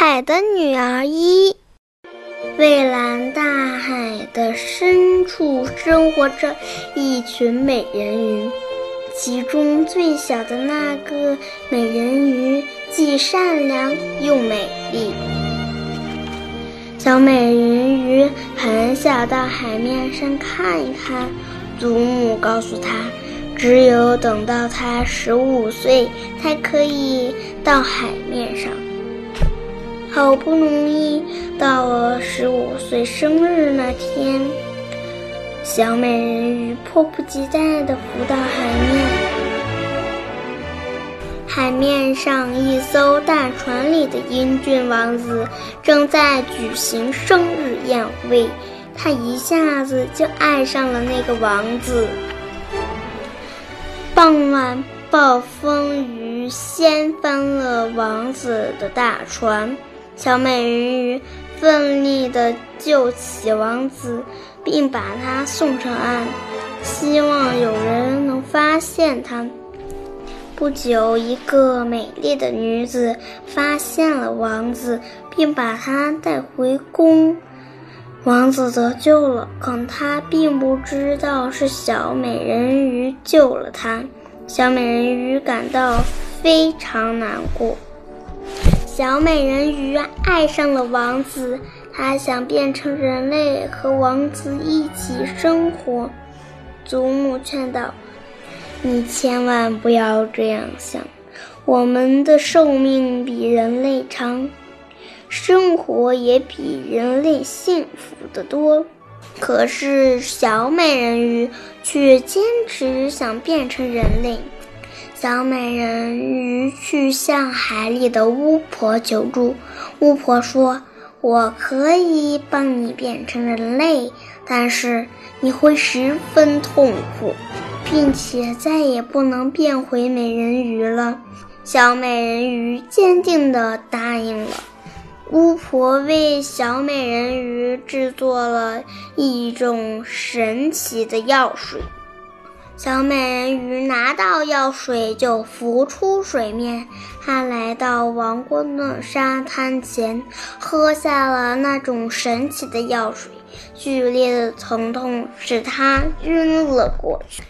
海的女儿一。蔚蓝大海的深处生活着一群美人鱼，其中最小的那个美人鱼既善良又美丽。小美人鱼很想到海面上看一看，祖母告诉她，只有等到她十五岁，才可以到海面上。好不容易到了十五岁生日那天，小美人鱼迫不及待地浮到海面。海面上，一艘大船里的英俊王子正在举行生日宴会，他一下子就爱上了那个王子。傍晚，暴风雨掀翻了王子的大船。小美人鱼奋力地救起王子，并把他送上岸，希望有人能发现他。不久，一个美丽的女子发现了王子，并把他带回宫。王子得救了，可他并不知道是小美人鱼救了他。小美人鱼感到非常难过。小美人鱼爱上了王子，她想变成人类和王子一起生活。祖母劝道：“你千万不要这样想，我们的寿命比人类长，生活也比人类幸福得多。”可是小美人鱼却坚持想变成人类。小美人鱼去向海里的巫婆求助。巫婆说：“我可以帮你变成人类，但是你会十分痛苦，并且再也不能变回美人鱼了。”小美人鱼坚定地答应了。巫婆为小美人鱼制作了一种神奇的药水。小美人鱼拿到药水就浮出水面，她来到王宫的沙滩前，喝下了那种神奇的药水，剧烈的疼痛使她晕了过去。